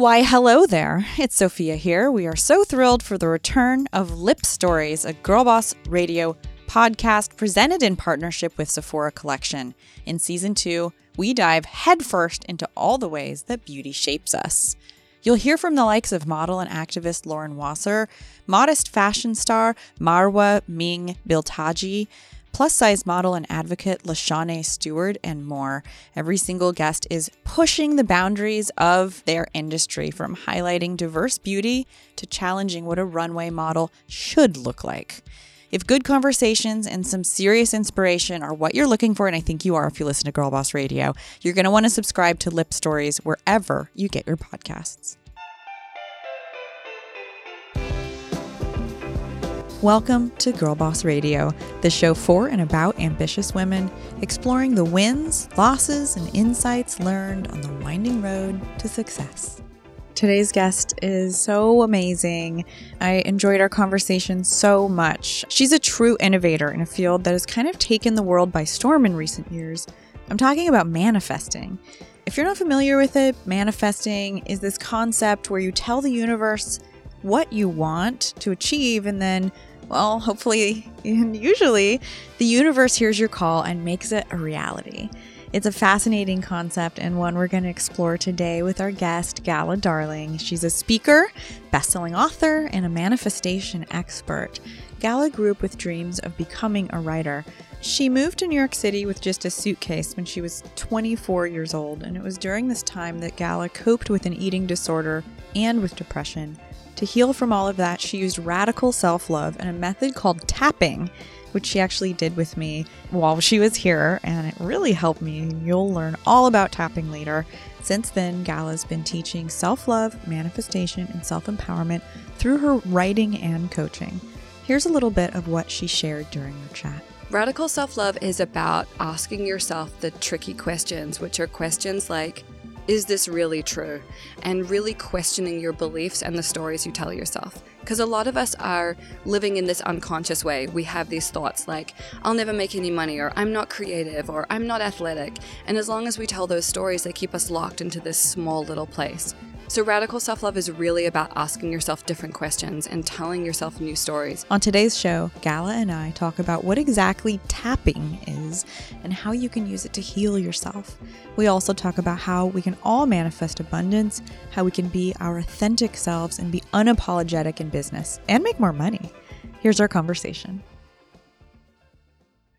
Why, hello there. It's Sophia here. We are so thrilled for the return of Lip Stories, a Girl Boss radio podcast presented in partnership with Sephora Collection. In season two, we dive headfirst into all the ways that beauty shapes us. You'll hear from the likes of model and activist Lauren Wasser, modest fashion star Marwa Ming Biltaji, plus size model and advocate Lashane Stewart, and more. Every single guest is pushing the boundaries of their industry from highlighting diverse beauty to challenging what a runway model should look like. If good conversations and some serious inspiration are what you're looking for, and I think you are if you listen to Girl Boss Radio, you're going to want to subscribe to Lip Stories wherever you get your podcasts. Welcome to Girl Boss Radio, the show for and about ambitious women, exploring the wins, losses, and insights learned on the winding road to success. Today's guest is so amazing. I enjoyed our conversation so much. She's a true innovator in a field that has kind of taken the world by storm in recent years. I'm talking about manifesting. If you're not familiar with it, manifesting is this concept where you tell the universe what you want to achieve and then well, hopefully and usually the universe hears your call and makes it a reality. It's a fascinating concept and one we're going to explore today with our guest, Gala Darling. She's a speaker, best-selling author, and a manifestation expert. Gala grew up with dreams of becoming a writer. She moved to New York City with just a suitcase when she was 24 years old, and it was during this time that Gala coped with an eating disorder and with depression. To heal from all of that, she used radical self love and a method called tapping, which she actually did with me while she was here, and it really helped me. You'll learn all about tapping later. Since then, Gala's been teaching self love, manifestation, and self empowerment through her writing and coaching. Here's a little bit of what she shared during our chat. Radical self love is about asking yourself the tricky questions, which are questions like, is this really true? And really questioning your beliefs and the stories you tell yourself. Because a lot of us are living in this unconscious way. We have these thoughts like, I'll never make any money, or I'm not creative, or I'm not athletic. And as long as we tell those stories, they keep us locked into this small little place. So, radical self love is really about asking yourself different questions and telling yourself new stories. On today's show, Gala and I talk about what exactly tapping is and how you can use it to heal yourself. We also talk about how we can all manifest abundance, how we can be our authentic selves and be unapologetic in business and make more money. Here's our conversation.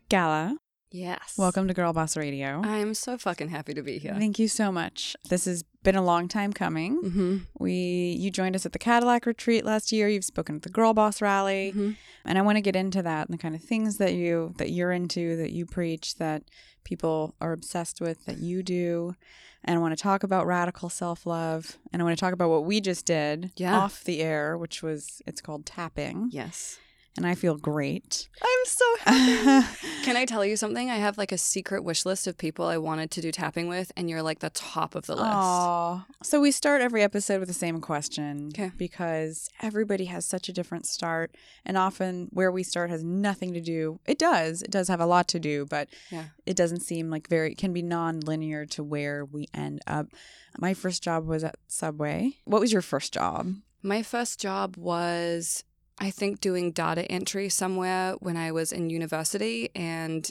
Gala, Yes. welcome to Girl Boss Radio. I'm so fucking happy to be here. Thank you so much. This has been a long time coming. hmm We you joined us at the Cadillac retreat last year. You've spoken at the Girl Boss rally, Mhm. and I want to get into that and the kind of things that you that you're into, that you preach, that people are obsessed with, that you do. And I want to talk about radical self love, and I want to talk about what we just did Yeah. off the air, which was it's called tapping, Yes. And I feel great. I'm so happy. Can I tell you something? I have like a secret wish list of people I wanted to do tapping with, and you're like the top of the list. Aw. So we start every episode with the same question 'Kay. because everybody has such a different start. And often where we start has nothing to do. It does. It does have a lot to do, but Yeah. it doesn't seem like very, it can be non linear to where we end up. My first job was at Subway. What was your first job? My first job was, I think, doing data entry somewhere when I was in university. And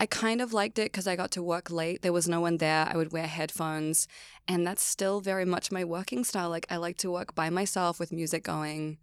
I kind of liked it because I got to work late. There was no one there. I would wear headphones. And that's still very much my working style. Like, I like to work by myself with music going.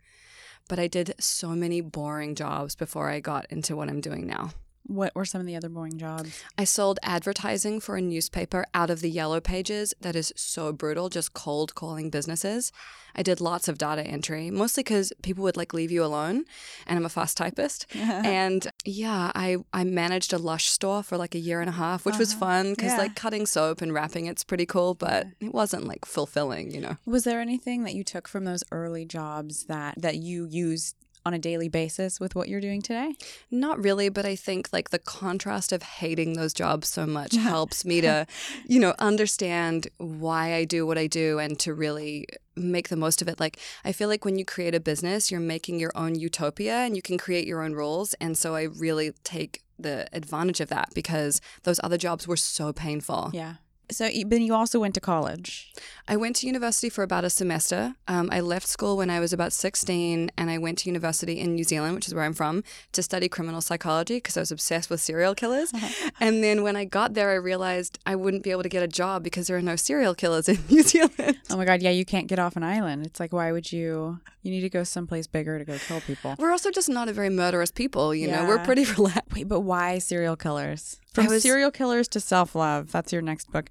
But I did so many boring jobs before I got into what I'm doing now. What were some of the other boring jobs? I sold advertising for a newspaper out of the yellow pages. That is so brutal, just cold calling businesses. I did lots of data entry, mostly because people would like leave you alone, and I'm a fast typist. and yeah, I I managed a Lush store for like a year and a half, which was Uh-huh. fun because Yeah. like cutting soap and wrapping it's pretty cool, but it wasn't like fulfilling, you know. Was there anything that you took from those early jobs that, that you used on a daily basis with what you're doing today? Not really, but I think like the contrast of hating those jobs so much helps me to, you know, understand why I do what I do and to really make the most of it. Like, I feel like when you create a business, you're making your own utopia and you can create your own rules. And so I really take the advantage of that because those other jobs were so painful. Yeah. So, but you also went to college. I went to university for about a semester. Um, I left school when I was about 16 and I went to university in New Zealand, which is where I'm from, to study criminal psychology because I was obsessed with serial killers. and then when I got there, I realized I wouldn't be able to get a job because there are no serial killers in New Zealand. Oh my God. Yeah, you can't get off an island. It's like, why would you? You need to go someplace bigger to go kill people. We're also just not a very murderous people, you know, we're pretty relaxed. Wait, but why serial killers? From was- serial killers to self love. That's your next book.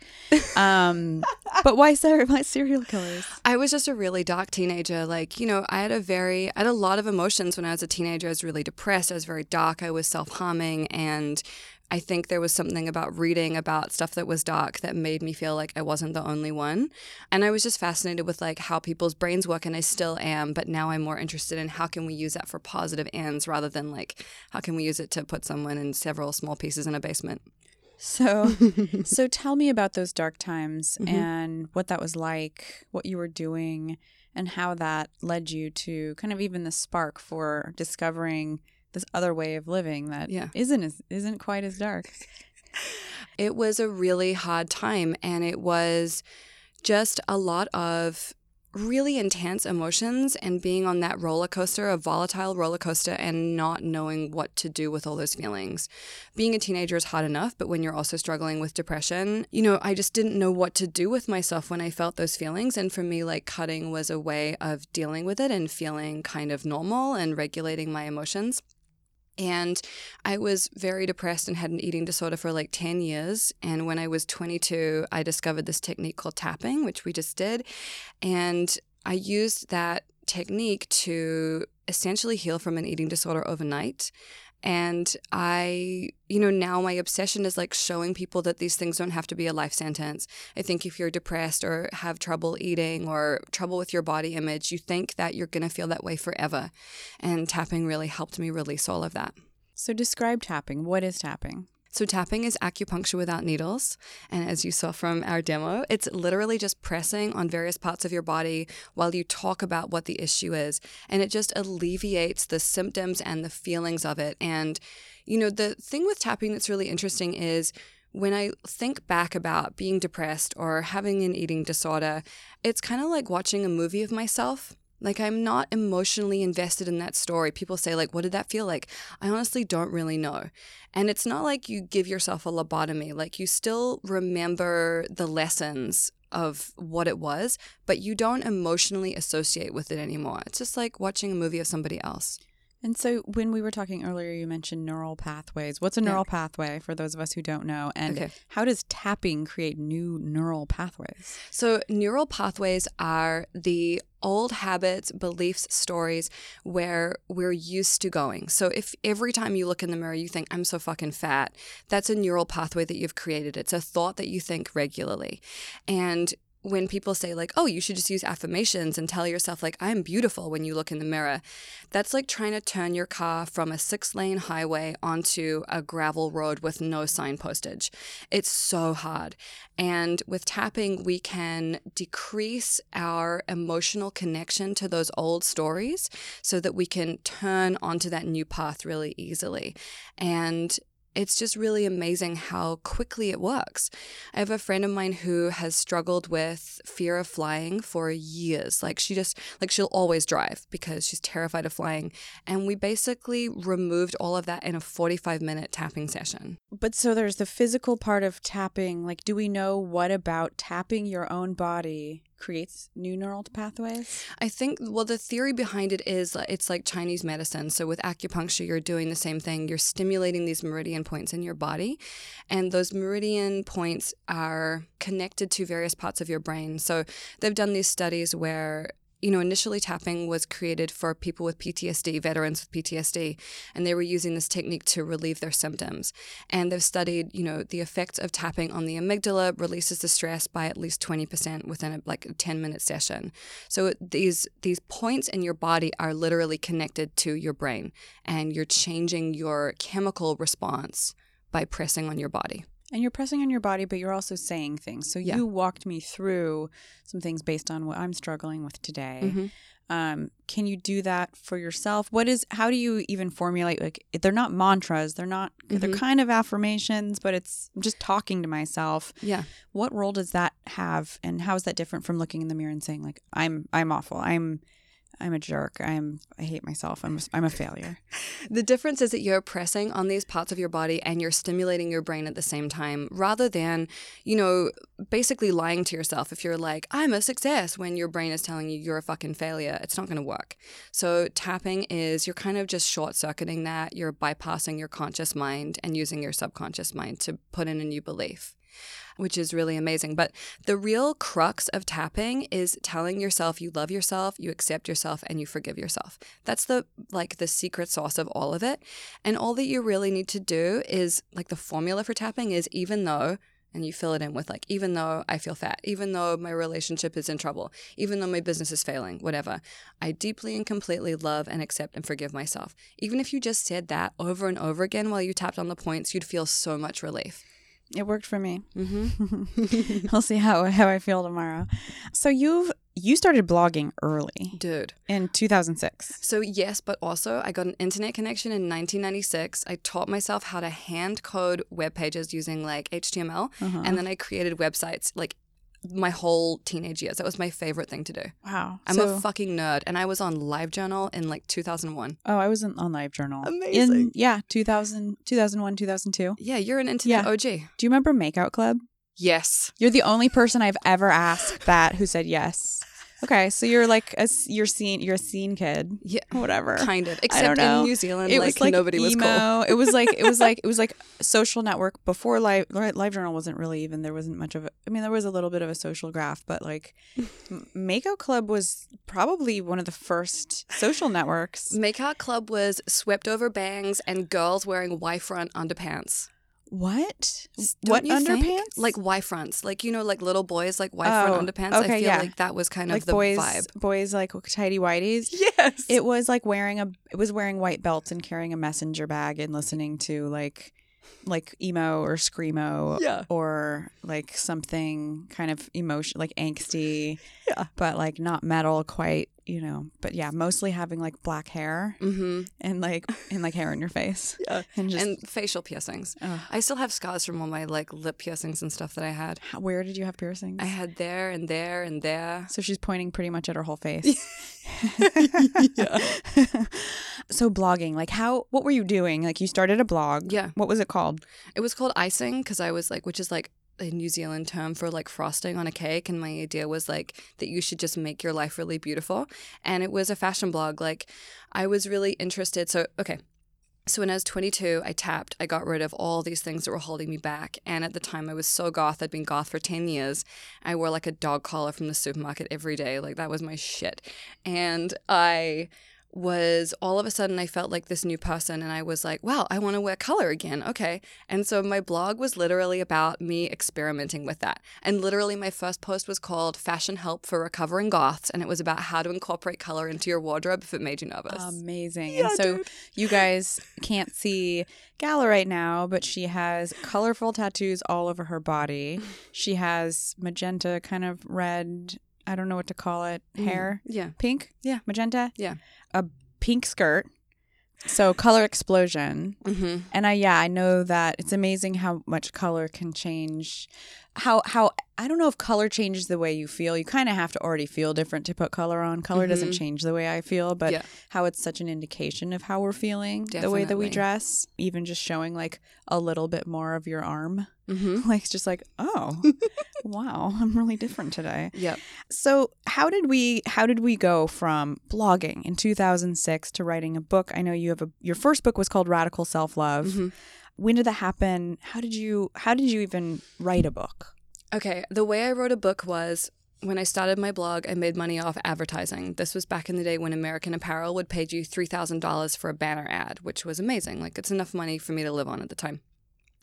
Um, but why, ser- why serial killers? I was just a really dark teenager. Like, you know, I had a very, I had a lot of emotions when I was a teenager. I was really depressed. I was very dark. I was self harming. And I think there was something about reading about stuff that was dark that made me feel like I wasn't the only one. And I was just fascinated with like how people's brains work. And I still am. But now I'm more interested in how can we use that for positive ends rather than like how can we use it to put someone in several small pieces in a basement. So, so tell me about those dark times Mhm. and what that was like, what you were doing, and how that led you to kind of even the spark for discovering this other way of living that Yeah. not as isn't quite as dark. It was a really hard time, and it was just a lot of really intense emotions and being on that roller coaster, a volatile roller coaster, and not knowing what to do with all those feelings. Being a teenager is hard enough, but when you're also struggling with depression, you know, I just didn't know what to do with myself when I felt those feelings. And for me, like cutting was a way of dealing with it and feeling kind of normal and regulating my emotions. And I was very depressed and had an eating disorder for like 10 years. And when I was 22, I discovered this technique called tapping, which we just did. And I used that technique to essentially heal from an eating disorder overnight. And I, you know, now my obsession is like showing people that these things don't have to be a life sentence. I think if you're depressed or have trouble eating or trouble with your body image, you think that you're going to feel that way forever. And tapping really helped me release all of that. So describe tapping. What is tapping? So, tapping is acupuncture without needles. And as you saw from our demo, it's literally just pressing on various parts of your body while you talk about what the issue is. And it just alleviates the symptoms and the feelings of it. And, you know, the thing with tapping that's really interesting is when I think back about being depressed or having an eating disorder, it's kind of like watching a movie of myself. Like I'm not emotionally invested in that story. People say like what did that feel like? I honestly don't really know. And it's not like you give yourself a lobotomy. Like you still remember the lessons of what it was, but you don't emotionally associate with it anymore. It's just like watching a movie of somebody else. And so when we were talking earlier, you mentioned neural pathways. What's a Yeah. neural pathway for those of us who don't know? And Okay. how does tapping create new neural pathways? So, neural pathways are the old habits, beliefs, stories where we're used to going. So, if every time you look in the mirror you think, I'm so fucking fat, that's a neural pathway that you've created. It's a thought that you think regularly. And when people say like oh you should just use affirmations and tell yourself like i'm beautiful when you look in the mirror that's like trying to turn your car from a six lane highway onto a gravel road with no sign postage. It's so hard. And with tapping we can decrease our emotional connection to those old stories so that we can turn onto that new path really easily. And it's just really amazing how quickly it works. I have a friend of mine who has struggled with fear of flying for years. Like she just like she'll always drive because she's terrified of flying. And we basically removed all of that in a 45 minute tapping session. But so there's the physical part of tapping. Like, do we know what about tapping your own body creates new neural pathways? I think, well, the theory behind it is it's like Chinese medicine. So with acupuncture, you're doing the same thing. You're stimulating these meridian points in your body, and those meridian points are connected to various parts of your brain. So they've done these studies where you know, initially tapping was created for people with PTSD, veterans with PTSD, and they were using this technique to relieve their symptoms. And they've studied, you know, the effects of tapping on the amygdala releases the stress by at least 20% within a, like a 10 minute session. So these these points in your body are literally connected to your brain, and you're changing your chemical response by pressing on your body. And you're pressing on your body, but you're also saying things. So Yeah. you walked me through some things based on what I'm struggling with today. Mhm. Um, can you do that for yourself? What is? How do you even formulate? Like, they're not mantras. They're not. They're Mhm. kind of affirmations, but it's I'm just talking to myself. Yeah. What role does that have, and how is that different from looking in the mirror and saying like, "I'm I'm awful. I'm I'm a jerk. I'm I hate myself. I'm a, I'm a failure." The difference is that you're pressing on these parts of your body and you're stimulating your brain at the same time rather than, you know, basically lying to yourself. If you're like, I'm a success when your brain is telling you you're a fucking failure, it's not going to work. So, tapping is you're kind of just short circuiting that. You're bypassing your conscious mind and using your subconscious mind to put in a new belief. Which is really amazing. But the real crux of tapping is telling yourself you love yourself, you accept yourself, and you forgive yourself. That's the like the secret sauce of all of it. And all that you really need to do is like the formula for tapping is even though and you fill it in with like even though I feel fat, even though my relationship is in trouble, even though my business is failing, whatever. I deeply and completely love and accept and forgive myself. Even if you just said that over and over again while you tapped on the points, you'd feel so much relief. It worked for me. Mhm. I'll see how how I feel tomorrow. So you've you started blogging early Dude. in 2006. So, yes, but also I got an internet connection in 1996. I taught myself how to hand code web pages using like HTML. Uh-huh. And then I created websites like my whole teenage years. That was my favorite thing to do. Wow. I'm so, a fucking nerd. And I was on LiveJournal in like 2001. oh, I wasn't on LiveJournal. Amazing. In, yeah, 2000, 2001, 2002. Yeah, you're an internet Yeah. OG. Do you remember Makeout Club? Yes. You're the only person I've ever asked that who said yes. Okay, so you're like a you're scene you're a scene kid, Yeah. whatever. Kind of. Except in New Zealand, it like, was like nobody was cool. It was like it was like it was like social network before live live journal wasn't really even there wasn't much of a, I mean there was a little bit of a social graph, but like Makeout Club was probably one of the first social networks. Makeout Club was swept over bangs and girls wearing Y front underpants. What? Don't what you think? underpants? Like Y fronts. Like, you know, like little boys like Y front Oh, underpants. I feel yeah. like that was kind like of the boys vibe. boys like tidy whities. Yes. It was like wearing a it was wearing white belts and carrying a messenger bag and listening to like like emo or screamo Yeah. or like something kind of emotion like angsty Yeah. but like not metal quite you know but yeah mostly having like black hair mm-hmm. and like and like hair in your face Yeah. and just and facial piercings. I still have scars from all my like lip piercings and stuff that I had. Where did you have piercings I had there and there and there. so she's pointing pretty much at her whole face Yeah. so blogging like how what were you doing like you started a blog Yeah. what was it called It was called icing because I was like, which is like a New Zealand term for like frosting on a cake. And my idea was like that you should just make your life really beautiful. And it was a fashion blog. Like I was really interested. So, okay. So when I was 22, I tapped. I got rid of all these things that were holding me back. And at the time, I was so goth. I'd been goth for 10 years. I wore like a dog collar from the supermarket every day. Like that was my shit. And I was all of a sudden I felt like this new person and I was like, wow, I want to wear color again. Okay. And so my blog was literally about me experimenting with that. And literally my first post was called Fashion Help for Recovering Goths and it was about how to incorporate color into your wardrobe if it made you nervous. Amazing. Yeah, and so dude. you guys can't see Gala right now, but she has colorful tattoos all over her body. She has magenta, kind of red, I don't know what to call it, hair. yeah. Pink? Yeah. Magenta? Yeah. A pink skirt. So color explosion. Mm-hmm. And I yeah, I know that it's amazing how much color can change how how I don't know if color changes the way you feel. You kind of have to already feel different to put color on. Color doesn't Mhm. change the way I feel, but Yeah. how it's such an indication of how we're feeling, the way that we dress, even just showing like a little bit more of your arm. Mm-hmm. Like it's just like, oh, wow, I'm really different today. Yep. So, how did we how did we go from blogging in 2006 to writing a book? I know you have a your first book was called Radical Self-Love. Mhm. When did that happen? How did you how did you even write a book? Okay, the way I wrote a book was when I started my blog, I made money off advertising. This was back in the day when American Apparel would pay you $3,000 for a banner ad, which was amazing. Like, it's enough money for me to live on at the time.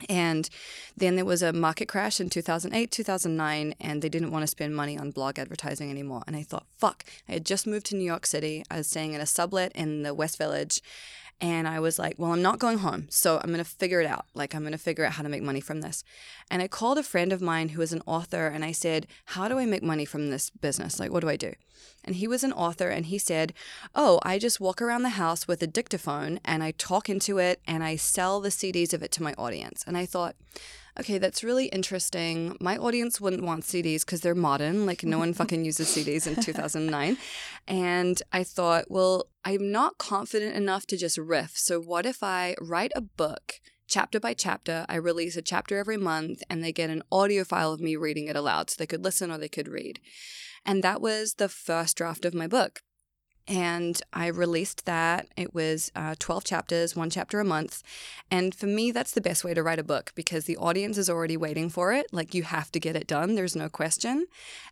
And then there was a market crash in 2008, 2009, and they didn't want to spend money on blog advertising anymore. And I thought, fuck, I had just moved to New York City. I was staying in a sublet in the West Village. And I was like, well, I'm not going home. So I'm going to figure it out. Like, I'm going to figure out how to make money from this. And I called a friend of mine who is an author and I said, how do I make money from this business? Like, what do I do? And he was an author and he said, oh, I just walk around the house with a dictaphone and I talk into it and I sell the CDs of it to my audience. And I thought, okay, that's really interesting. My audience wouldn't want CDs because they're modern. Like, no one fucking uses CDs in 2009. And I thought, well, I'm not confident enough to just riff. So, what if I write a book? Chapter by chapter, I release a chapter every month and they get an audio file of me reading it aloud so they could listen or they could read. And that was the first draft of my book and I released that. It was uh, 12 chapters, one chapter a month. And for me, that's the best way to write a book because the audience is already waiting for it. Like, you have to get it done, there's no question.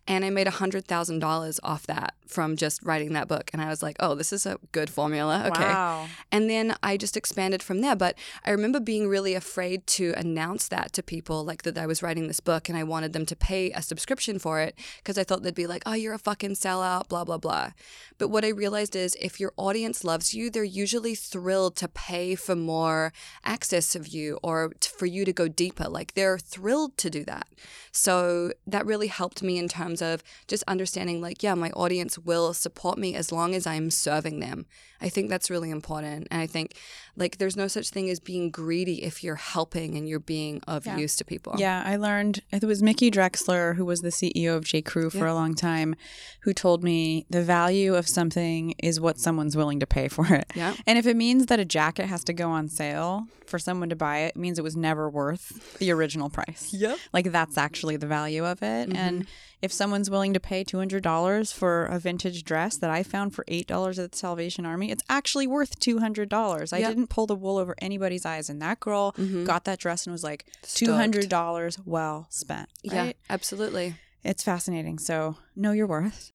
And I made $100,000 off that from just writing that book. And I was like, oh, this is a good formula. Okay. Wow. And then I just expanded from there. But I remember being really afraid to announce that to people, like that I was writing this book and I wanted them to pay a subscription for it because I thought they'd be like, oh, you're a fucking sellout, blah, blah, blah. But what I realized is if your audience loves you, they're usually thrilled to pay for more access of you or for you to go deeper. Like they're thrilled to do that. So that really helped me in terms of just understanding, like, yeah, my audience will support me as long as I'm serving them. I think that's really important. And I think, like, there's no such thing as being greedy if you're helping and you're being of Yeah. use to people. Yeah, I learned it was Mickey Drexler, who was the CEO of J. Crew for Yeah. a long time, who told me the value of something is what someone's willing to pay for it. Yeah. And if it means that a jacket has to go on sale for someone to buy it, means it was never worth the original price. Yep. Like that's actually the value of it. Mm-hmm. And if someone's willing to pay $200 for a vintage dress that I found for $8 at the Salvation Army, it's actually worth $200. I didn't pull the wool over anybody's eyes. And that girl Mhm. got that dress and was like, Stoked. $200 well spent. Yeah, absolutely. It's fascinating. So know your worth.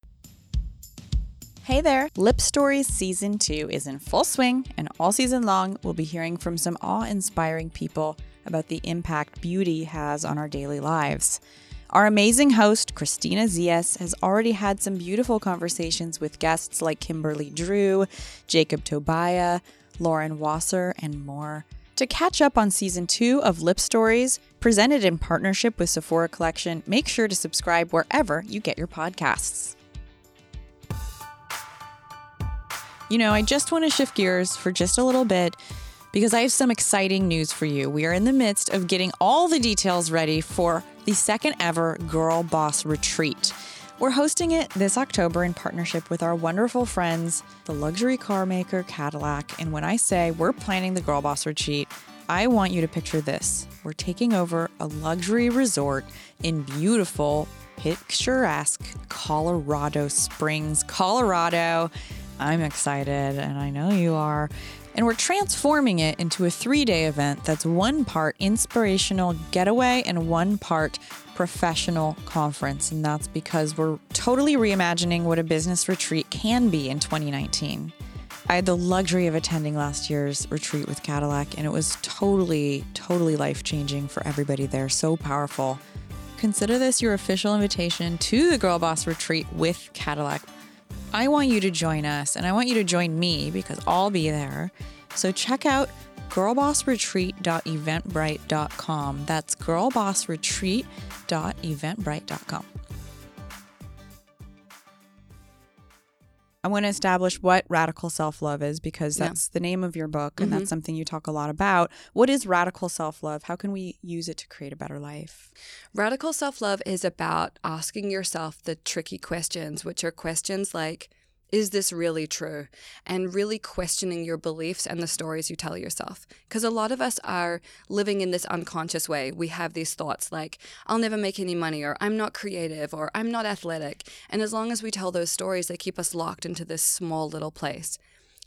Hey there! Lip Stories Season 2 is in full swing, and all season long, we'll be hearing from some awe inspiring people about the impact beauty has on our daily lives. Our amazing host, Christina Zias, has already had some beautiful conversations with guests like Kimberly Drew, Jacob Tobia, Lauren Wasser, and more. To catch up on season two of Lip Stories, presented in partnership with Sephora Collection, make sure to subscribe wherever you get your podcasts. You know, I just want to shift gears for just a little bit because I have some exciting news for you. We are in the midst of getting all the details ready for the second ever Girl Boss Retreat. We're hosting it this October in partnership with our wonderful friends, the luxury car maker Cadillac. And when I say we're planning the Girl Boss Retreat, I want you to picture this. We're taking over a luxury resort in beautiful, picturesque Colorado Springs, Colorado. I'm excited, and I know you are. And we're transforming it into a three day event that's one part inspirational getaway and one part professional conference. And that's because we're totally reimagining what a business retreat can be in 2019. I had the luxury of attending last year's retreat with Cadillac, and it was totally, totally life changing for everybody there. So powerful. Consider this your official invitation to the Girl Boss Retreat with Cadillac. I want you to join us, and I want you to join me because I'll be there. So check out girlbossretreat.eventbrite.com. That's girlbossretreat.eventbrite.com. I want to establish what radical self love is because Yeah. that's the name of your book and mm-hmm. that's something you talk a lot about. What is radical self love? How can we use it to create a better life? Radical self love is about asking yourself the tricky questions, which are questions like, is this really true? And really questioning your beliefs and the stories you tell yourself. Because a lot of us are living in this unconscious way. We have these thoughts like, I'll never make any money, or I'm not creative, or I'm not athletic. And as long as we tell those stories, they keep us locked into this small little place.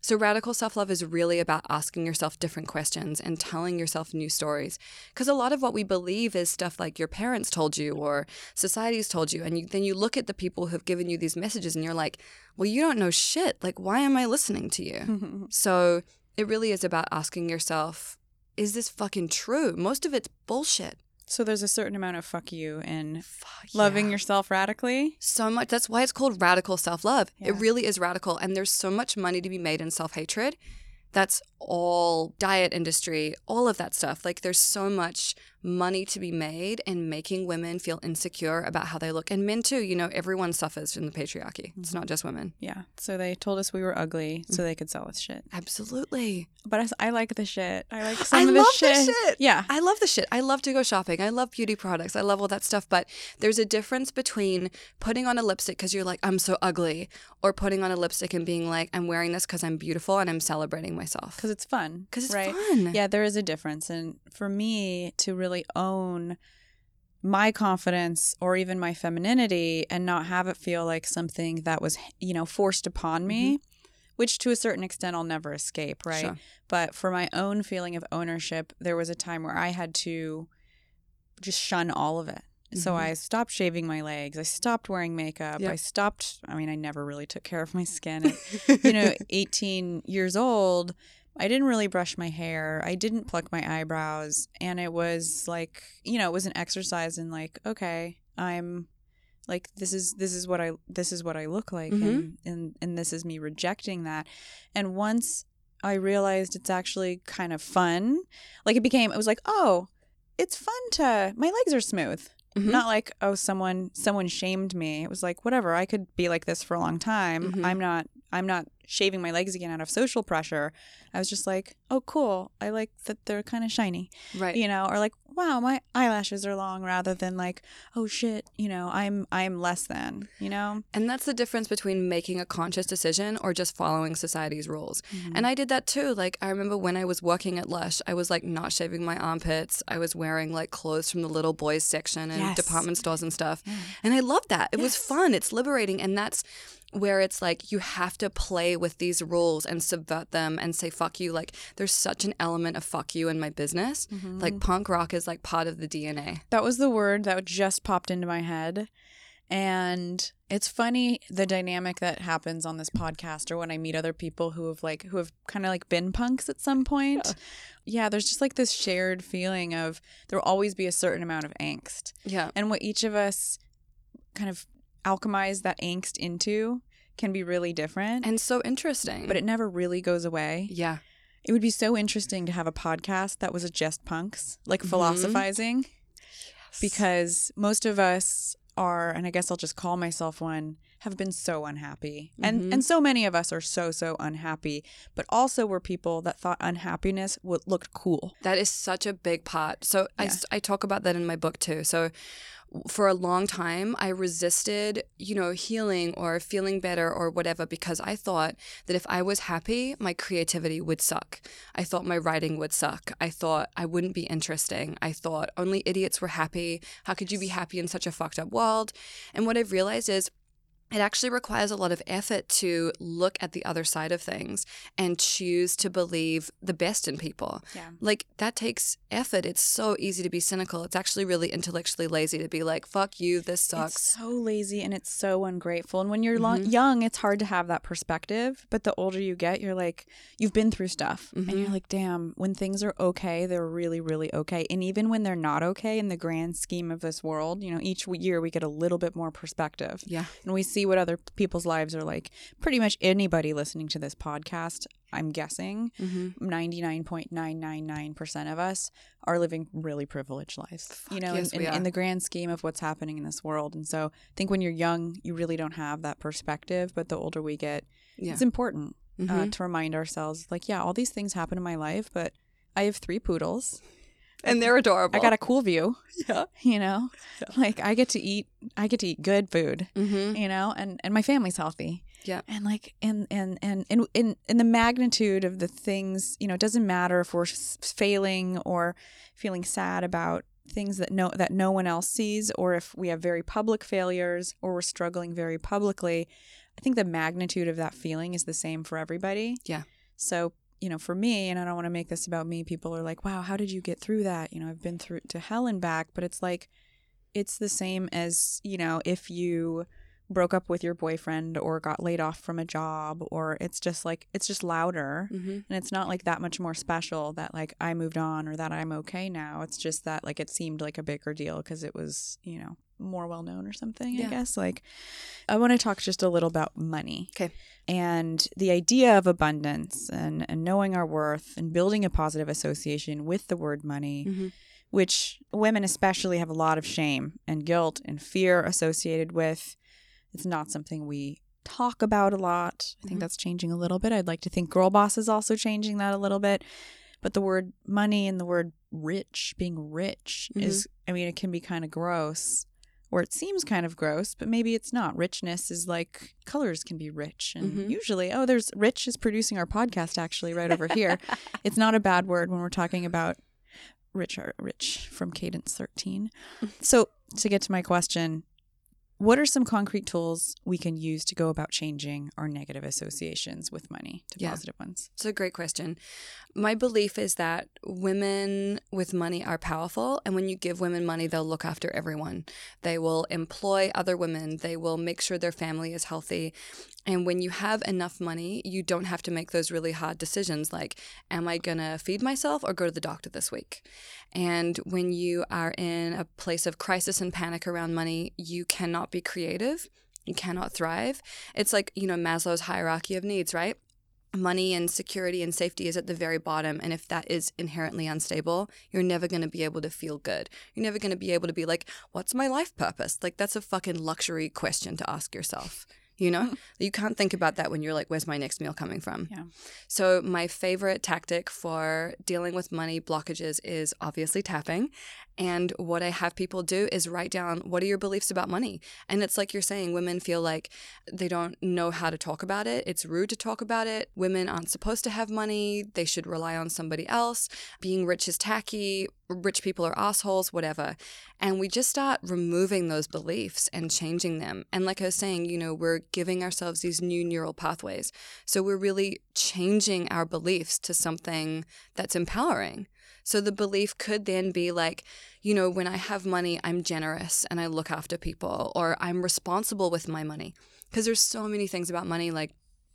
So, radical self love is really about asking yourself different questions and telling yourself new stories. Because a lot of what we believe is stuff like your parents told you or society's told you. And you, then you look at the people who have given you these messages and you're like, well, you don't know shit. Like, why am I listening to you? so, it really is about asking yourself, is this fucking true? Most of it's bullshit. So there's a certain amount of fuck you in Fuck loving yeah. yourself radically. so much. That's why it's called radical self love. Yeah. It really is radical. And there's so much money to be made in self hatred. That's all diet industry, all of that stuff. Like there's so much money to be made and making women feel insecure about how they look. And men too, you know, everyone suffers from the patriarchy. It's mm-hmm. not just women. Yeah. So they told us we were ugly so mm. they could sell us shit. Absolutely. But I like the shit. I like some I of the love shit. the shit. Yeah. I love the shit. I love to go shopping. I love beauty products. I love all that stuff. But there's a difference between putting on a lipstick because you're like, I'm so ugly, or putting on a lipstick and being like, I'm wearing this because I'm beautiful and I'm celebrating myself. Because it's fun because it's right? fun. Yeah, there is a difference. And for me to really own my confidence or even my femininity and not have it feel like something that was, you know, forced upon me, which to a certain extent I'll never escape, right? Sure. But for my own feeling of ownership, there was a time where I had to just shun all of it. So Mhm. I stopped shaving my legs. I stopped wearing makeup. Yep. I stopped. I mean, I never really took care of my skin. At, you know, 18 years old, I didn't really brush my hair. I didn't pluck my eyebrows. And it was like, you know, it was an exercise in like, okay, I'm like this is this is what I this is what I look like Mhm. and, and and this is me rejecting that. And once I realized it's actually kind of fun, like it became it was like, oh, it's fun to my legs are smooth. Mhm. Not like, oh, someone someone shamed me. It was like, whatever, I could be like this for a long time. Mhm. I'm not I'm not shaving my legs again out of social pressure. I was just like, oh, cool. I like that they're kind of shiny, Right. you know, or like, wow, my eyelashes are long, rather than like, oh shit, you know, I'm I'm less than, you know. And that's the difference between making a conscious decision or just following society's rules. Mm-hmm. And I did that too. Like, I remember when I was working at Lush, I was like not shaving my armpits. I was wearing like clothes from the little boys section and Yes. department stores and stuff. And I loved that. It was fun. It's liberating. And that's where it's like you have to play with these rules and subvert them and say fuck you. Like, there's such an element of fuck you in my business. Mm-hmm. Like, punk rock is like part of the DNA. That was the word that just popped into my head. And it's funny the dynamic that happens on this podcast or when I meet other people who have like who have kind of like been punks at some point. Yeah. there's just like this shared feeling of there will always be a certain amount of angst. Yeah. And what each of us kind of alchemize that angst into can be really different. And so interesting. but it never really goes away. yeah. It would be so interesting to have a podcast that was a just punks, like Mhm. philosophizing because most of us are and i guess i'll just call myself one have been so unhappy and Mhm. and so many of us are so so unhappy but also we're people that thought unhappiness would looked cool That is such a big part. So I, Yeah. s- I talk about that in my book too. So for a long time, I resisted, you know, healing or feeling better or whatever because I thought that if I was happy, my creativity would suck. I thought my writing would suck. I thought I wouldn't be interesting. I thought only idiots were happy. How could you be happy in such a fucked up world? And what I've realized is it actually requires a lot of effort to look at the other side of things and choose to believe the best in people. Yeah. Like that takes effort. It's so easy to be cynical. It's actually really intellectually lazy to be like, fuck you, this sucks. It's so lazy and it's so ungrateful. And when you're long, Mhm. young, it's hard to have that perspective. But the older you get, you're like, you've been through stuff. And Mhm. you're like, damn, when things are okay, they're really, really okay. And even when they're not okay in the grand scheme of this world, you know, each year we get a little bit more perspective. yeah. And we see what other people's lives are like. Pretty much anybody listening to this podcast, I'm guessing, hmm 99.999% of us are living really privileged lives. you know, yes, in, in, in the grand scheme of what's happening in this world. And so I think when you're young, you really don't have that perspective. But the older we get, Yeah. it's important uh, Mhm. to remind ourselves, like, yeah, all these things happen in my life, but I have three poodles. And they're adorable. I got a cool view, yeah. you know, like I get to eat, I get to eat good food, hmm you know, and, and my family's healthy. Yeah. And like, and, and, and, and, and, and the magnitude of the things, you know, it doesn't matter if we're failing or feeling sad about things that no, that no one else sees, or if we have very public failures or we're struggling very publicly. I think the magnitude of that feeling is the same for everybody. Yeah. So, you know, for me, and I don't want to make this about me, people are like, wow, how did you get through that? You know, I've been through to hell and back, but it's like, it's the same as, you know, if you broke up with your boyfriend or got laid off from a job or it's just like it's just louder Mm-hmm. and it's not like that much more special that like I moved on or that I'm okay now. It's just that like it seemed like a bigger deal because it was, you know, more well known or something, I guess. Like I want to talk just a little about money. Okay. And the idea of abundance and, and knowing our worth and building a positive association with the word money, Mm-hmm. which women especially have a lot of shame and guilt and fear associated with. It's not something we talk about a lot. I think Mhm. that's changing a little bit. I'd like to think Girl Boss is also changing that a little bit. But the word money and the word rich, being rich, is, I mean, it can be kind of gross, or it seems kind of gross, but maybe it's not. Richness is like colors can be rich. And Mhm. usually, oh, there's Rich is producing our podcast actually right over here. it's not a bad word when we're talking about rich are rich from Cadence 13. So, to get to my question, what are some concrete tools we can use to go about changing our negative associations with money to Yeah. positive ones? It's a great question. My belief is that women with money are powerful, and when you give women money, they'll look after everyone. They will employ other women, they will make sure their family is healthy. And when you have enough money, you don't have to make those really hard decisions like, am I going to feed myself or go to the doctor this week? And when you are in a place of crisis and panic around money, you cannot be creative. You cannot thrive. It's like, you know, Maslow's hierarchy of needs, right? money and security and safety is at the very bottom. And if that is inherently unstable, you're never going to be able to feel good. You're never going to be able to be like, what's my life purpose? Like, that's a fucking luxury question to ask yourself. You know, you can't think about that when you're like, where's my next meal coming from? Yeah. So, my favorite tactic for dealing with money blockages is obviously tapping. And what I have people do is write down what are your beliefs about money? And it's like you're saying, women feel like they don't know how to talk about it. It's rude to talk about it. Women aren't supposed to have money. They should rely on somebody else. Being rich is tacky. Rich people are assholes, whatever. And we just start removing those beliefs and changing them. And like I was saying, you know, we're giving ourselves these new neural pathways. So we're really changing our beliefs to something that's empowering. So the belief could then be like, you know, when I have money, I'm generous and I look after people, or I'm responsible with my money. Because there's so many things about money, like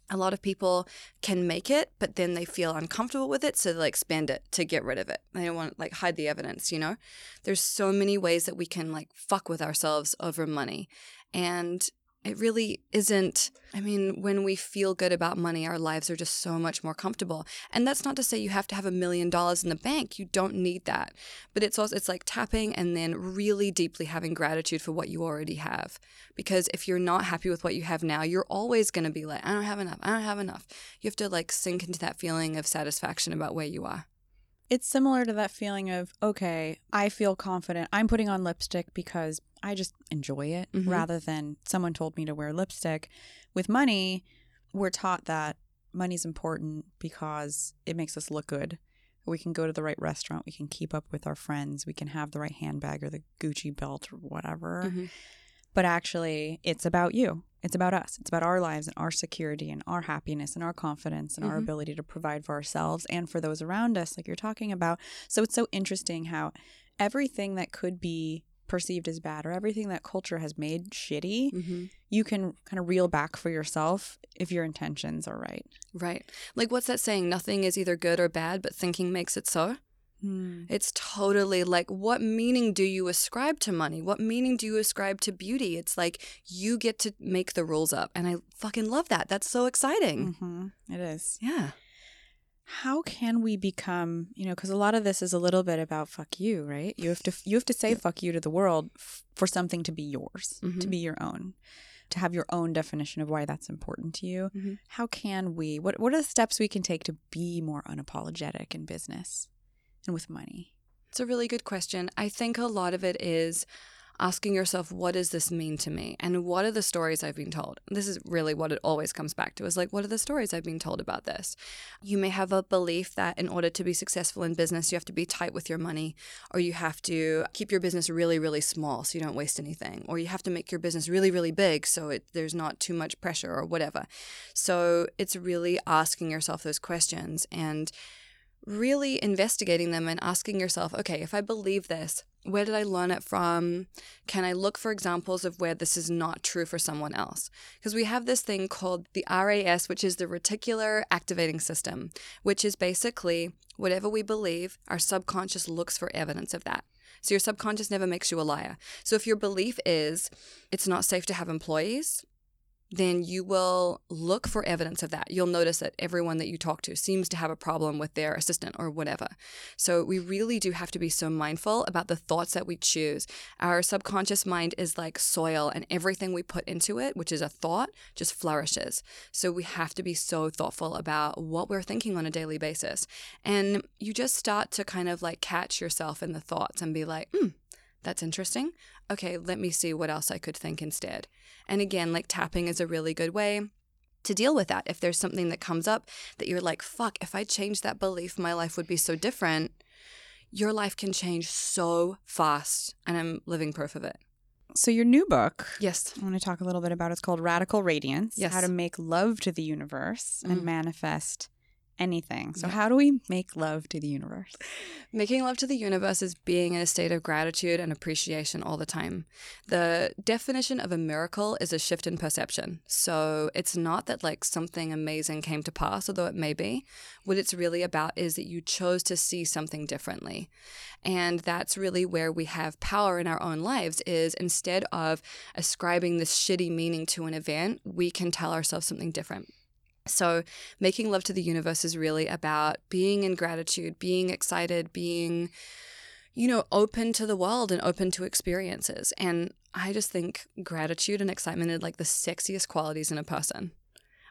a lot of people can make it, but then they feel uncomfortable with it, so they like spend it to get rid of it. They don't want like hide the evidence, you know? There's so many ways that we can like fuck with ourselves over money. And it really isn't. I mean, when we feel good about money, our lives are just so much more comfortable. And that's not to say you have to have a million dollars in the bank. You don't need that. But it's also it's like tapping and then really deeply having gratitude for what you already have. Because if you're not happy with what you have now, you're always going to be like, I don't have enough. I don't have enough. You have to like sink into that feeling of satisfaction about where you are. It's similar to that feeling of, okay, I feel confident. I'm putting on lipstick because I just enjoy it Mhm. rather than someone told me to wear lipstick. With money, we're taught that money's important because it makes us look good. We can go to the right restaurant, we can keep up with our friends, we can have the right handbag or the Gucci belt or whatever. Mhm. But actually, it's about you. It's about us. It's about our lives and our security and our happiness and our confidence and our Mhm. ability to provide for ourselves and for those around us, like you're talking about. So it's so interesting how everything that could be perceived as bad or everything that culture has made shitty, Mm-hmm. you can kind of reel back for yourself if your intentions are right. Right. Like, what's that saying? Nothing is either good or bad, but thinking makes it so. It's totally like, what meaning do you ascribe to money? What meaning do you ascribe to beauty? It's like you get to make the rules up. And I fucking love that. That's so exciting. hmm It is. Yeah. how can we become you know because a lot of this is a little bit about fuck you right you have to you have to say fuck you to the world f- for something to be yours to Mhm. be your own to have your own definition of why that's important to you Mhm. how can we what what are the steps we can take to be more unapologetic in business and with money It's a really good question. I think a lot of it is asking yourself, what does this mean to me? And what are the stories I've been told? This is really what it always comes back to is like, what are the stories I've been told about this? You may have a belief that in order to be successful in business, you have to be tight with your money, or you have to keep your business really, really small so you don't waste anything, or you have to make your business really, really big so it, there's not too much pressure or whatever. So it's really asking yourself those questions and really investigating them and asking yourself, okay, if I believe this, Where did I learn it from? Can I look for examples of where this is not true for someone else? Because we have this thing called the RAS, which is the reticular activating system, which is basically whatever we believe, our subconscious looks for evidence of that. So your subconscious never makes you a liar. So if your belief is it's not safe to have employees, then you will look for evidence of that. You'll notice that everyone that you talk to seems to have a problem with their assistant or whatever. So we really do have to be so mindful about the thoughts that we choose. Our subconscious mind is like soil, and everything we put into it, which is a thought, just flourishes. So we have to be so thoughtful about what we're thinking on a daily basis. And you just start to kind of like catch yourself in the thoughts and be like, hmm, that's interesting. Okay, let me see what else I could think instead. And again, like tapping is a really good way to deal with that. If there's something that comes up that you're like, fuck, if I change that belief, my life would be so different. Your life can change so fast. And I'm living proof of it. So, your new book, Yes. I want to talk a little bit about. It's called Radical Radiance Yes. How to Make Love to the Universe and Mm. Manifest Anything. So, Yeah. how do we make love to the universe? Making love to the universe is being in a state of gratitude and appreciation all the time. The definition of a miracle is a shift in perception. So it's not that like something amazing came to pass, although it may be. What it's really about is that you chose to see something differently. And that's really where we have power in our own lives is instead of ascribing this shitty meaning to an event, we can tell ourselves something different. So, making love to the universe is really about being in gratitude, being excited, being, you know, open to the world and open to experiences. And I just think gratitude and excitement are like the sexiest qualities in a person.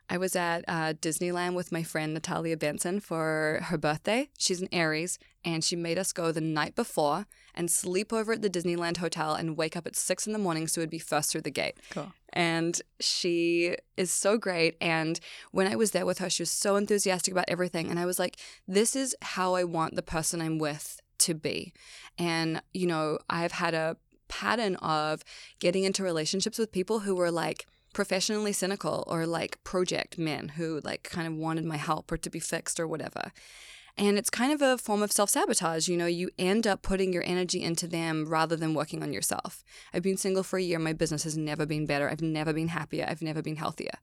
I was at uh, Disneyland with my friend Natalia Benson for her birthday. She's an Aries, and she made us go the night before and sleep over at the Disneyland hotel and wake up at six in the morning so we'd be first through the gate Cool. and she is so great. And when I was there with her, she was so enthusiastic about everything. And I was like, this is how I want the person I'm with to be. And, you know, I've had a pattern of getting into relationships with people who were like, professionally cynical or like project men who like kind of wanted my help or to be fixed or whatever. And it's kind of a form of self sabotage. You know, you end up putting your energy into them rather than working on yourself. I've been single for a year. My business has never been better. I've never been happier. I've never been healthier.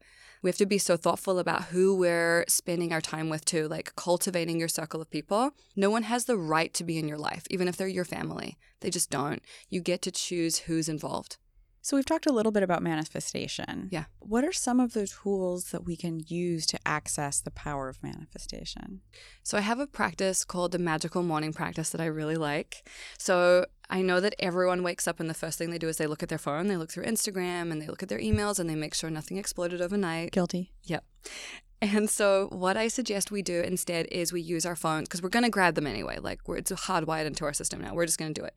We have to be so thoughtful about who we're spending our time with, too, like cultivating your circle of people. No one has the right to be in your life, even if they're your family. They just don't. You get to choose who's involved. So, we've talked a little bit about manifestation. Yeah. What are some of the tools that we can use to access the power of manifestation? So I have a practice called the magical morning practice that I really like. So I know that everyone wakes up and the first thing they do is they look at their phone, they look through Instagram and they look at their emails and they make sure nothing exploded overnight. Guilty. Yep. And so what I suggest we do instead is we use our phones because we're going to grab them anyway. Like it's hardwired into our system now. We're just going to do it.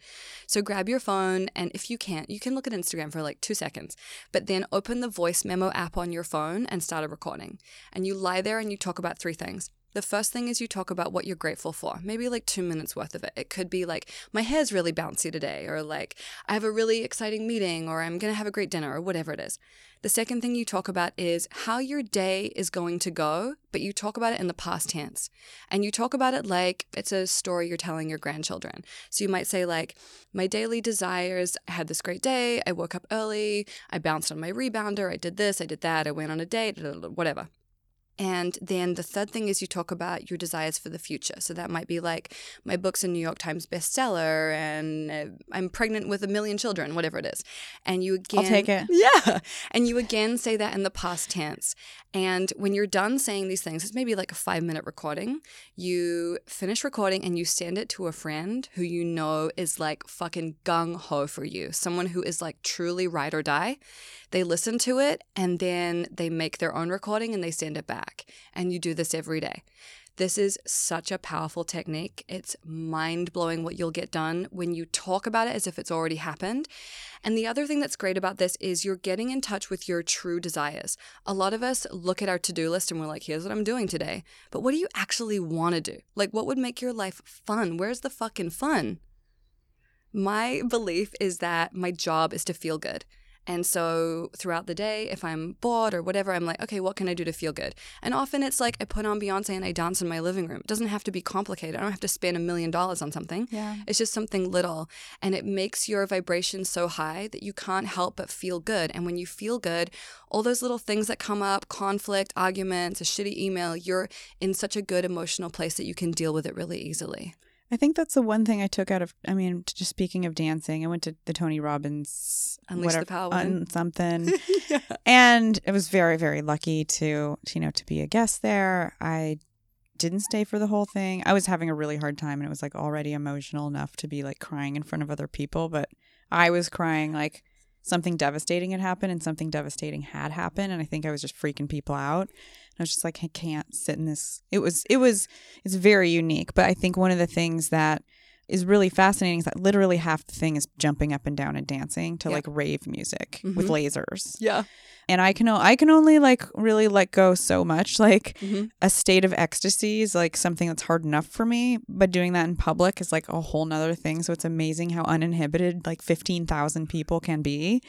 So grab your phone and if you can't, you can look at Instagram for like two seconds, but then open the voice memo app on your phone and start a recording. And you lie there and you talk about three things. The first thing is you talk about what you're grateful for, maybe like two minutes worth of it. It could be like, my hair's really bouncy today, or like, I have a really exciting meeting, or I'm going to have a great dinner, or whatever it is. The second thing you talk about is how your day is going to go, but you talk about it in the past tense. And you talk about it like it's a story you're telling your grandchildren. So you might say, like, my daily desires, I had this great day, I woke up early, I bounced on my rebounder, I did this, I did that, I went on a date, whatever. And then the third thing is you talk about your desires for the future. So that might be like, my book's a New York Times bestseller and uh, I'm pregnant with a million children, whatever it is. And you again. I'll take it. Yeah. And you again say that in the past tense. And when you're done saying these things, it's maybe like a five minute recording. You finish recording and you send it to a friend who you know is like fucking gung ho for you, someone who is like truly ride or die. They listen to it and then they make their own recording and they send it back. And you do this every day. This is such a powerful technique. It's mind blowing what you'll get done when you talk about it as if it's already happened. And the other thing that's great about this is you're getting in touch with your true desires. A lot of us look at our to do list and we're like, here's what I'm doing today. But what do you actually want to do? Like, what would make your life fun? Where's the fucking fun? My belief is that my job is to feel good. And so throughout the day, if I'm bored or whatever, I'm like, okay, what can I do to feel good? And often it's like I put on Beyonce and I dance in my living room. It doesn't have to be complicated. I don't have to spend a million dollars on something. Yeah. It's just something little. And it makes your vibration so high that you can't help but feel good. And when you feel good, all those little things that come up conflict, arguments, a shitty email you're in such a good emotional place that you can deal with it really easily. I think that's the one thing I took out of. I mean, just speaking of dancing, I went to the Tony Robbins Unleash the Power un- something, yeah. and I was very, very lucky to you know to be a guest there. I didn't stay for the whole thing. I was having a really hard time, and it was like already emotional enough to be like crying in front of other people, but I was crying like something devastating had happened and something devastating had happened, and I think I was just freaking people out. I was just like, I can't sit in this. It was, it was, it's very unique. But I think one of the things that is really fascinating is that literally half the thing is jumping up and down and dancing to Yeah. like rave music with lasers. Yeah. And I can, o- I can only like really let go so much. Like Mhm. a state of ecstasy is like something that's hard enough for me, but doing that in public is like a whole nother thing. So it's amazing how uninhibited like 15,000 people can be.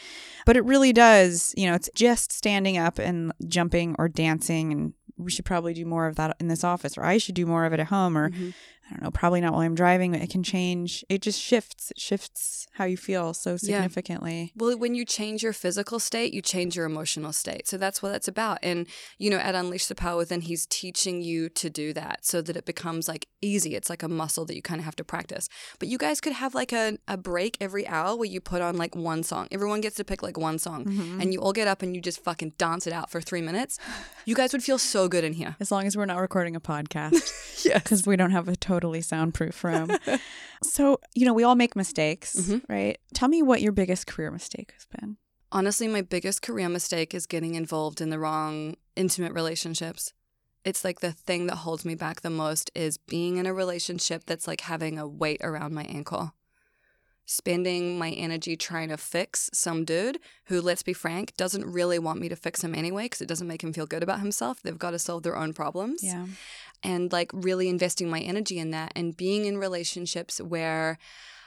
But it really does, you know, it's just standing up and jumping or dancing. And we should probably do more of that in this office, or I should do more of it at home, or Mhm. I don't know, probably not while I'm driving, but it can change. It just shifts, it shifts how you feel so Yeah. significantly. Well, when you change your physical state, you change your emotional state. So that's what that's about. And, you know, at Unleash the Power Within, he's teaching you to do that so that it becomes like easy. It's like a muscle that you kind of have to practice. But you guys could have like a, a break every hour where you put on like one song. Everyone gets to pick like one song. Mm-hmm. And you all get up and you just fucking dance it out for three minutes. You guys would feel so good in here. As long as we're not recording a podcast. Yes. because we don't have a totally soundproof room. so, you know, we all make mistakes, Mhm. right? Tell me what your biggest career mistake has been. Honestly, my biggest career mistake is getting involved in the wrong intimate relationships. It's like the thing that holds me back the most is being in a relationship that's like having a weight around my ankle. Spending my energy trying to fix some dude who, let's be frank, doesn't really want me to fix him anyway because it doesn't make him feel good about himself. They've got to solve their own problems Yeah. And like really investing my energy in that and being in relationships where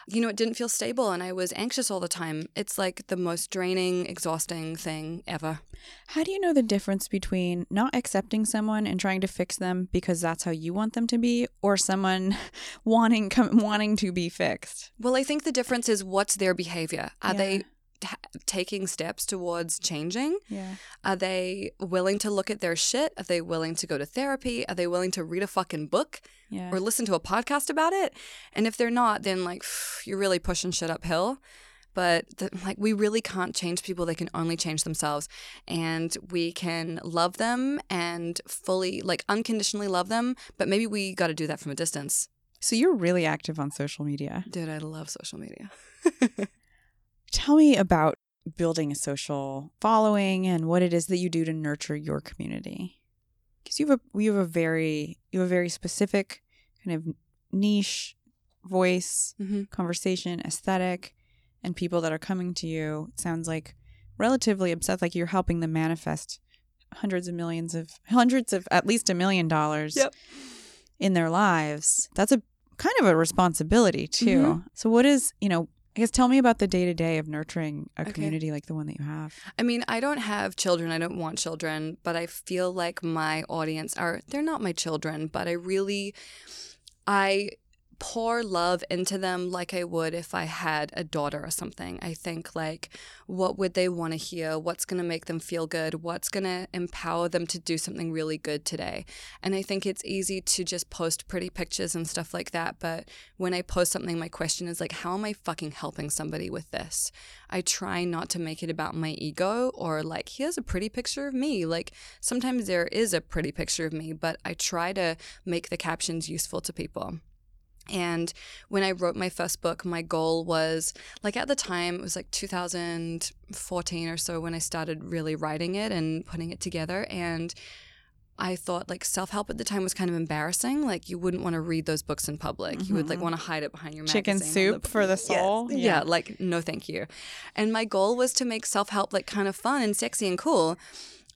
you know it didn't feel stable and i was anxious all the time it's like the most draining exhausting thing ever How do you know the difference between not accepting someone and trying to fix them because that's how you want them to be, or someone wanting com- wanting to be fixed? well i think the difference is what's their behavior are Yeah. they t- taking steps towards changing Yeah. are they willing to look at their shit are they willing to go to therapy are they willing to read a fucking book Yeah. or listen to a podcast about it. And if they're not, then like you're really pushing shit uphill. But the, like we really can't change people; they can only change themselves, and we can love them and fully, like unconditionally love them. But maybe we got to do that from a distance. so you're really active on social media. Dude, I love social media. Tell me about building a social following and what it is that you do to nurture your community. Because you have a you have a very you have a very specific kind of niche voice, hmm conversation, aesthetic, and people that are coming to you. It sounds like relatively obsessed, like you're helping them manifest hundreds of millions of hundreds of at least a million dollars Yep. in their lives. That's a kind of a responsibility too. Mhm. So what is, you know, I guess tell me about the day to day of nurturing a Okay. community like the one that you have. I mean, I don't have children. I don't want children, but I feel like my audience are, they're not my children, but I really, I pour love into them like I would if I had a daughter or something. I think, like, what would they want to hear? What's going to make them feel good? What's going to empower them to do something really good today? And I think it's easy to just post pretty pictures and stuff like that. But when I post something, my question is like, how am I fucking helping somebody with this? I try not to make it about my ego or like, here's a pretty picture of me. Like, sometimes there is a pretty picture of me, but I try to make the captions useful to people. And when I wrote my first book, my goal was like at the time, it was like 2014 or so when I started really writing it and putting it together. And I thought like self help at the time was kind of embarrassing. Like you wouldn't want to read those books in public. You would like Mhm. want to hide it behind your Chicken soup for the Yes. soul? Yeah. Yeah. like no thank you. And my goal was to make self help like kind of fun and sexy and cool.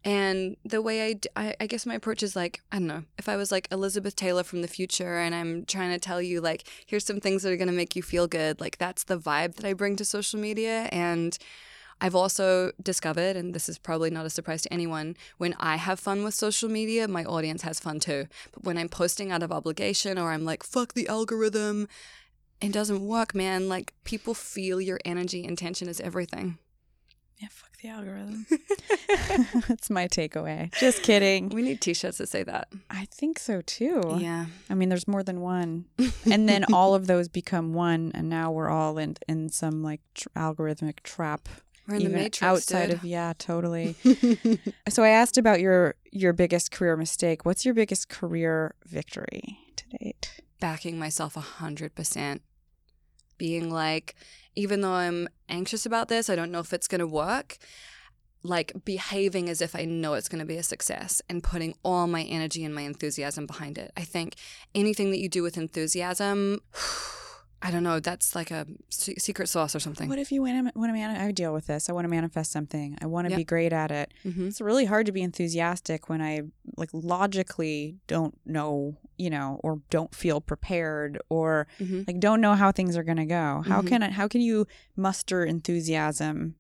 And the way I, d- I, I guess my approach is like, I don't know, if I was like Elizabeth Taylor from the future and I'm trying to tell you, like, here's some things that are going to make you feel good, like, that's the vibe that I bring to social media. And I've also discovered, and this is probably not a surprise to anyone, when I have fun with social media, my audience has fun too. But when I'm posting out of obligation or I'm like, fuck the algorithm, it doesn't work, man. Like people feel your energy, intention is everything. Yeah, fuck the algorithm. That's my takeaway. Just kidding. We need t-shirts that say that. I think so too. Yeah. I mean, there's more than one, and then all of those become one, and now we're all in in some like tr- algorithmic trap. We're in the matrix, outside dude. of yeah, totally. so I asked about your your biggest career mistake. What's your biggest career victory to date? backing myself a hundred percent. Being like, even though I'm anxious about this, I don't know if it's gonna work. Like behaving as if I know it's gonna be a success and putting all my energy and my enthusiasm behind it. I think anything that you do with enthusiasm, I don't know, that's like a secret sauce or something. What if you want to want to man? I deal with this. I want to manifest something. I want to Yep. be great at it. hmm It's really hard to be enthusiastic when I like logically don't know, you know, or don't feel prepared or hmm like don't know how things are going to go. How Mhm. can I, how can you muster enthusiasm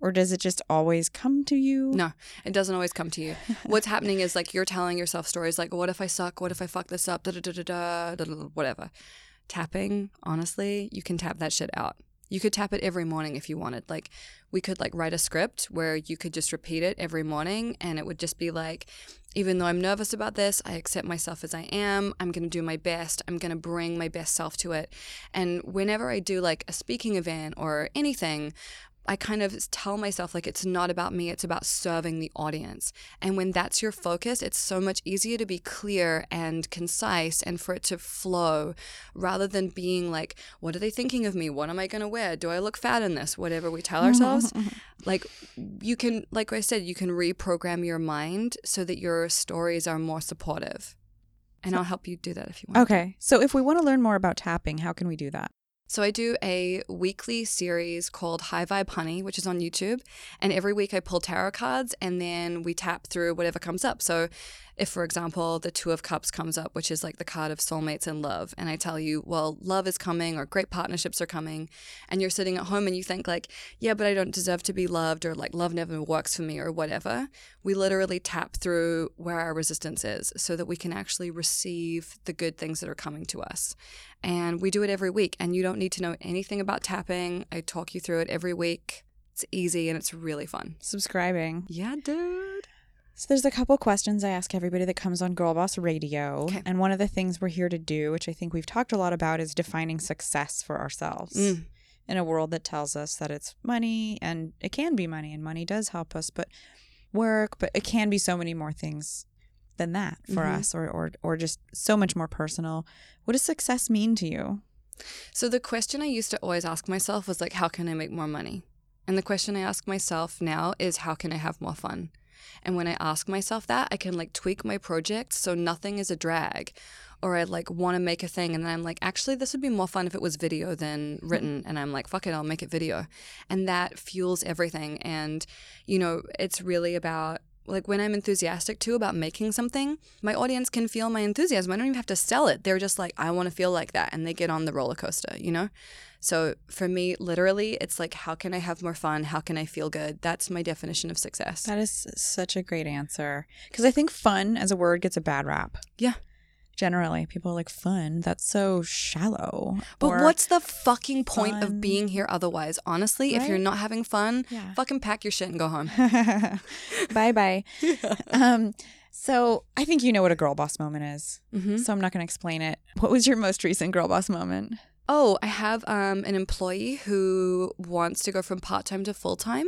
or does it just always come to you? No. It doesn't always come to you. What's happening is like you're telling yourself stories like, what if I suck? What if I fuck this up? Da da da da da, da, da, da, whatever. Tapping, honestly, you can tap that shit out. You could tap it every morning if you wanted. Like, we could like write a script where you could just repeat it every morning, and it would just be like, even though I'm nervous about this, I accept myself as I am. I'm going to do my best. I'm going to bring my best self to it. And whenever I do like a speaking event or anything, I kind of tell myself like it's not about me, it's about serving the audience. And when that's your focus, it's so much easier to be clear and concise and for it to flow rather than being like, what are they thinking of me? What am I going to wear? Do I look fat in this? Whatever we tell ourselves. like you can, like I said, you can reprogram your mind so that your stories are more supportive. And I'll help you do that if you want. Okay. So if we want to learn more about tapping, how can we do that? So I do a weekly series called High Vibe Honey, which is on YouTube. And every week I pull tarot cards and then we tap through whatever comes up. So if, for example, the Two of Cups comes up, which is like the card of soulmates and love, and I tell you, well, love is coming or great partnerships are coming, and you're sitting at home and you think like, yeah, but I don't deserve to be loved or like love never works for me or whatever, we literally tap through where our resistance is so that we can actually receive the good things that are coming to us. And we do it every week, and you don't need to know anything about tapping. I talk you through it every week. It's easy and it's really fun. Subscribing. Yeah, dude. So there's a couple questions I ask everybody that comes on Girl Boss Radio. Okay. And one of the things we're here to do, which I think we've talked a lot about, is defining success for ourselves. Mm. In a world that tells us that it's money and it can be money and money does help us, but work, but it can be so many more things than that for Mhm. us or, or or just so much more personal. What does success mean to you? So the question I used to always ask myself was like, how can I make more money? And the question I ask myself now is, how can I have more fun? And when I ask myself that, I can like tweak my project so nothing is a drag. Or I like want to make a thing and then I'm like, actually, this would be more fun if it was video than written. Mm-hmm. And I'm like, fuck it, I'll make it video. And that fuels everything. And, you know, it's really about like when I'm enthusiastic too about making something, my audience can feel my enthusiasm. I don't even have to sell it. They're just like, I want to feel like that. And they get on the roller coaster, you know? So for me, literally, it's like, how can I have more fun? How can I feel good? That's my definition of success. That is such a great answer. Because I think fun as a word gets a bad rap. Yeah. Generally, people are like, fun, that's so shallow. But Or- what's the fucking point fun. of being here otherwise? Honestly, if you're not having fun, Yeah. fucking pack your shit and go home. bye bye. Um, so I think you know what a girl boss moment is. hmm So I'm not going to explain it. What was your most recent girl boss moment? Oh, I have um, an employee who wants to go from part time to full time.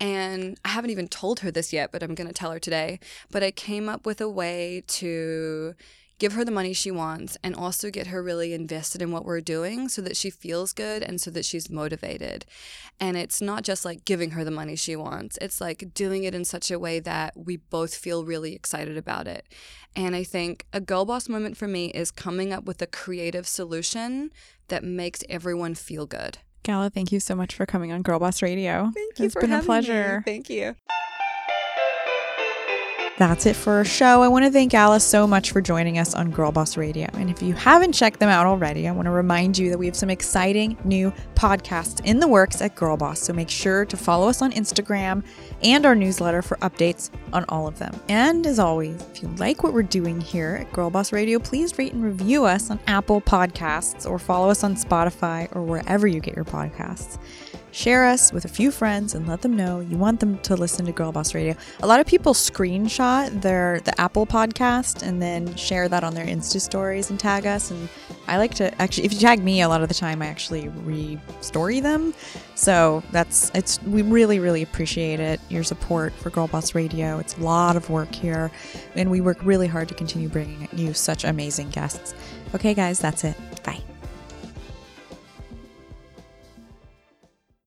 And I haven't even told her this yet, but I'm going to tell her today. But I came up with a way to give her the money she wants and also get her really invested in what we're doing so that she feels good and so that she's motivated. And it's not just like giving her the money she wants, it's like doing it in such a way that we both feel really excited about it. And I think a girl boss moment for me is coming up with a creative solution that makes everyone feel good. Gala, thank you so much for coming on Girl Boss Radio. Thank you. It's been a pleasure. Thank you. That's it for our show. I want to thank Alice so much for joining us on Girl Boss Radio. And if you haven't checked them out already, I want to remind you that we have some exciting new podcasts in the works at Girl Boss. So make sure to follow us on Instagram and our newsletter for updates on all of them. And as always, if you like what we're doing here at Girl Boss Radio, please rate and review us on Apple Podcasts or follow us on Spotify or wherever you get your podcasts. Share us with a few friends and let them know you want them to listen to Girl Boss Radio. A lot of people screenshot their the Apple podcast and then share that on their Insta stories and tag us. And I like to actually, if you tag me, a lot of the time I actually re-story them. So that's it's we really really appreciate it your support for Girl Boss Radio. It's a lot of work here, and we work really hard to continue bringing you such amazing guests. Okay, guys, that's it.